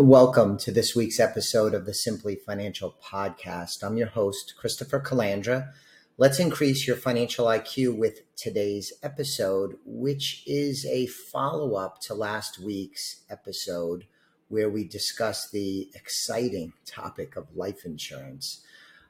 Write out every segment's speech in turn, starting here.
Welcome to this week's episode of the Simply Financial Podcast. I'm your host, Christopher Calandra. Let's increase your financial IQ with today's episode, which is a follow up to last week's episode where we discussed the exciting topic of life insurance.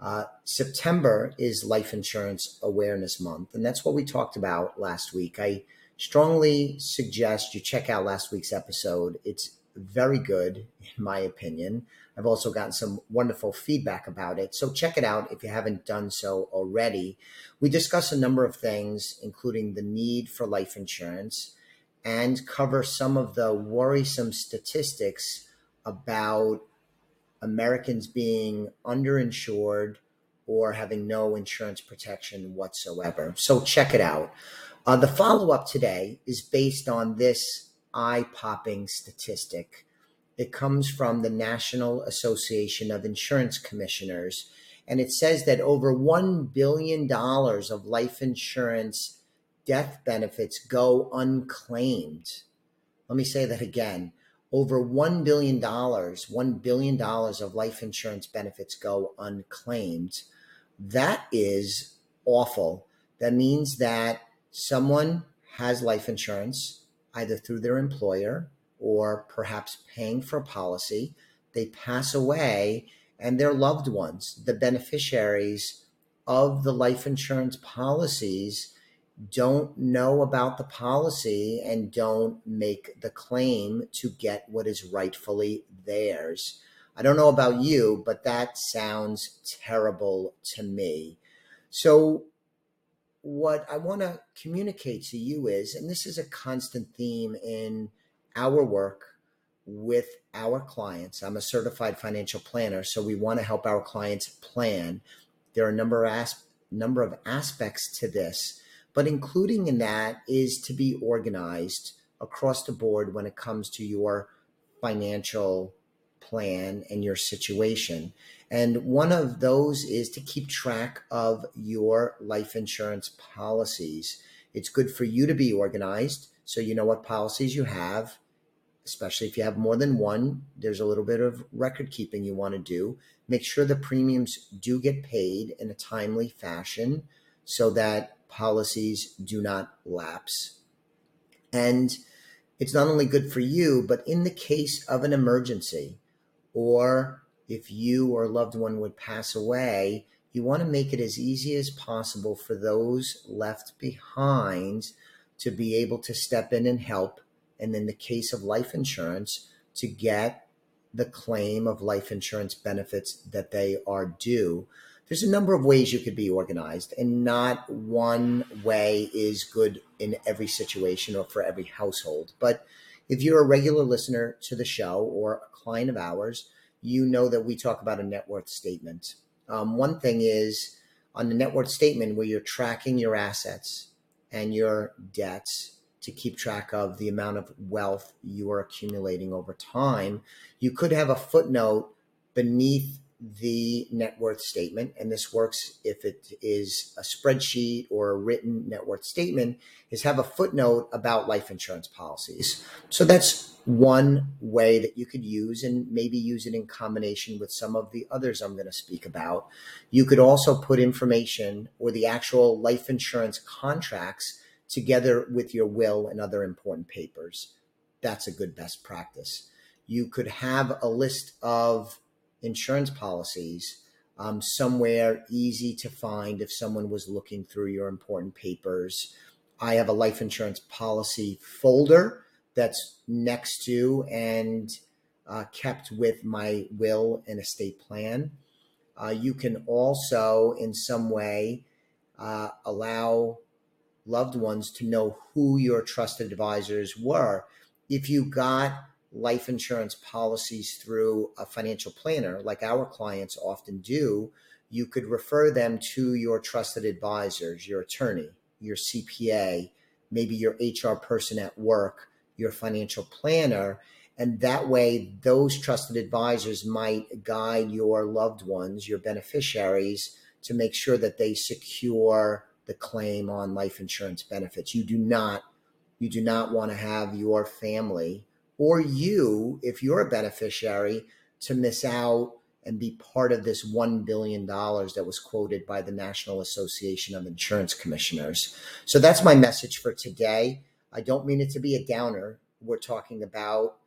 Uh, September is Life Insurance Awareness Month, and that's what we talked about last week. I strongly suggest you check out last week's episode. It's very good, in my opinion. I've also gotten some wonderful feedback about it. So check it out if you haven't done so already. We discuss a number of things, including the need for life insurance, and cover some of the worrisome statistics about Americans being underinsured or having no insurance protection whatsoever. So check it out. Uh, the follow up today is based on this eye popping statistic. It comes from the National Association of Insurance Commissioners, and it says that over $1 billion of life insurance death benefits go unclaimed. Let me say that again. Over $1 billion, $1 billion of life insurance benefits go unclaimed. That is awful. That means that someone has life insurance, either through their employer or perhaps paying for a policy. They pass away, and their loved ones, the beneficiaries of the life insurance policies, don't know about the policy and don't make the claim to get what is rightfully theirs. I don't know about you, but that sounds terrible to me. So, what I want to communicate to you is, and this is a constant theme in our work with our clients. I'm a certified financial planner, so we want to help our clients plan. There are a number of as- number of aspects to this, but including in that is to be organized across the board when it comes to your financial plan and your situation. And one of those is to keep track of your life insurance policies. It's good for you to be organized so you know what policies you have, especially if you have more than one. There's a little bit of record keeping you want to do. Make sure the premiums do get paid in a timely fashion so that policies do not lapse. And it's not only good for you, but in the case of an emergency, or if you or loved one would pass away, you want to make it as easy as possible for those left behind to be able to step in and help. And in the case of life insurance, to get the claim of life insurance benefits that they are due. There's a number of ways you could be organized, and not one way is good in every situation or for every household. But if you're a regular listener to the show or client of ours, you know that we talk about a net worth statement. Um, one thing is on the net worth statement where you're tracking your assets and your debts to keep track of the amount of wealth you are accumulating over time, you could have a footnote beneath the net worth statement. And this works if it is a spreadsheet or a written net worth statement, is have a footnote about life insurance policies. So that's one way that you could use and maybe use it in combination with some of the others I'm going to speak about. You could also put information or the actual life insurance contracts together with your will and other important papers. That's a good best practice. You could have a list of insurance policies um, somewhere easy to find if someone was looking through your important papers. I have a life insurance policy folder that's next to and uh, kept with my will and estate plan. Uh, you can also, in some way, uh, allow loved ones to know who your trusted advisors were. If you got life insurance policies through a financial planner, like our clients often do, you could refer them to your trusted advisors, your attorney, your CPA, maybe your HR person at work, your financial planner. And that way, those trusted advisors might guide your loved ones, your beneficiaries, to make sure that they secure the claim on life insurance benefits. You do not you do not want to have your family or you, if you're a beneficiary, to miss out and be part of this $1 billion that was quoted by the National Association of Insurance Commissioners. So that's my message for today. I don't mean it to be a downer. We're talking about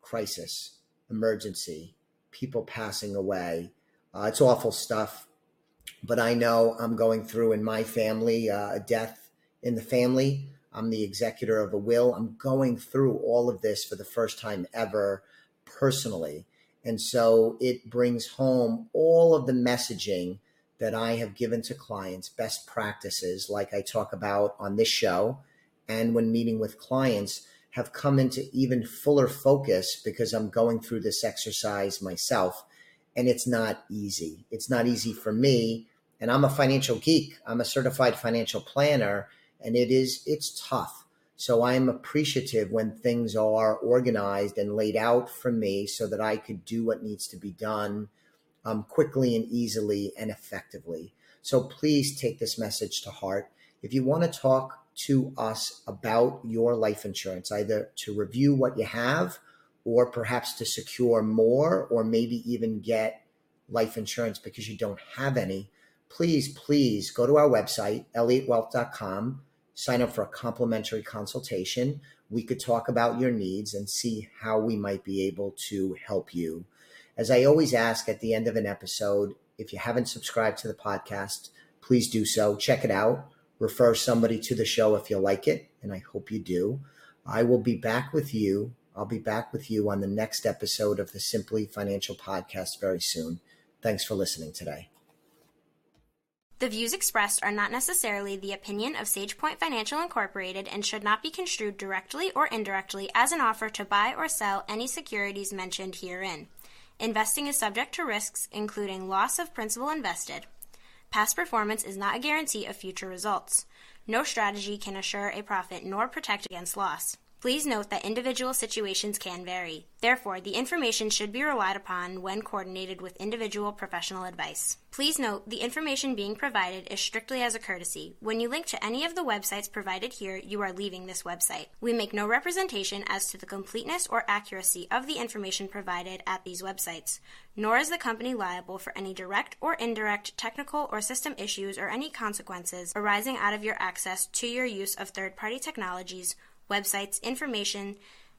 crisis, emergency, people passing away. Uh, it's awful stuff. But I know I'm going through in my family uh, a death in the family. I'm the executor of a will. I'm going through all of this for the first time ever personally. And so it brings home all of the messaging that I have given to clients, best practices, like I talk about on this show, and when meeting with clients, have come into even fuller focus because I'm going through this exercise myself. And it's not easy. It's not easy for me. And I'm a financial geek, I'm a certified financial planner and it is it's tough. So I'm appreciative when things are organized and laid out for me so that I could do what needs to be done um, quickly and easily and effectively. So please take this message to heart. If you want to talk to us about your life insurance, either to review what you have or perhaps to secure more or maybe even get life insurance because you don't have any, please, please go to our website, elliottwealth.com sign up for a complimentary consultation. We could talk about your needs and see how we might be able to help you. As I always ask at the end of an episode, if you haven't subscribed to the podcast, please do so. Check it out. Refer somebody to the show if you like it, and I hope you do. I will be back with you. I'll be back with you on the next episode of the Simply Financial Podcast very soon. Thanks for listening today. The views expressed are not necessarily the opinion of SagePoint Financial Incorporated and should not be construed directly or indirectly as an offer to buy or sell any securities mentioned herein. Investing is subject to risks, including loss of principal invested. Past performance is not a guarantee of future results. No strategy can assure a profit nor protect against loss. Please note that individual situations can vary. Therefore, the information should be relied upon when coordinated with individual professional advice. Please note the information being provided is strictly as a courtesy. When you link to any of the websites provided here, you are leaving this website. We make no representation as to the completeness or accuracy of the information provided at these websites, nor is the company liable for any direct or indirect technical or system issues or any consequences arising out of your access to your use of third party technologies websites, information,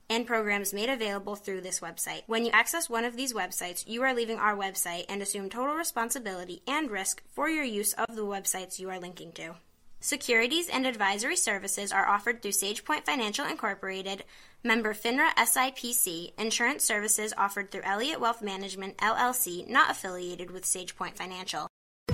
and programs made available through this website. When you access one of these websites, you are leaving our website and assume total responsibility and risk for your use of the websites you are linking to. Securities and advisory services are offered through SagePoint Financial Incorporated, member FINRA SIPC, insurance services offered through Elliott Wealth Management LLC, not affiliated with SagePoint Financial.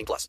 18 plus.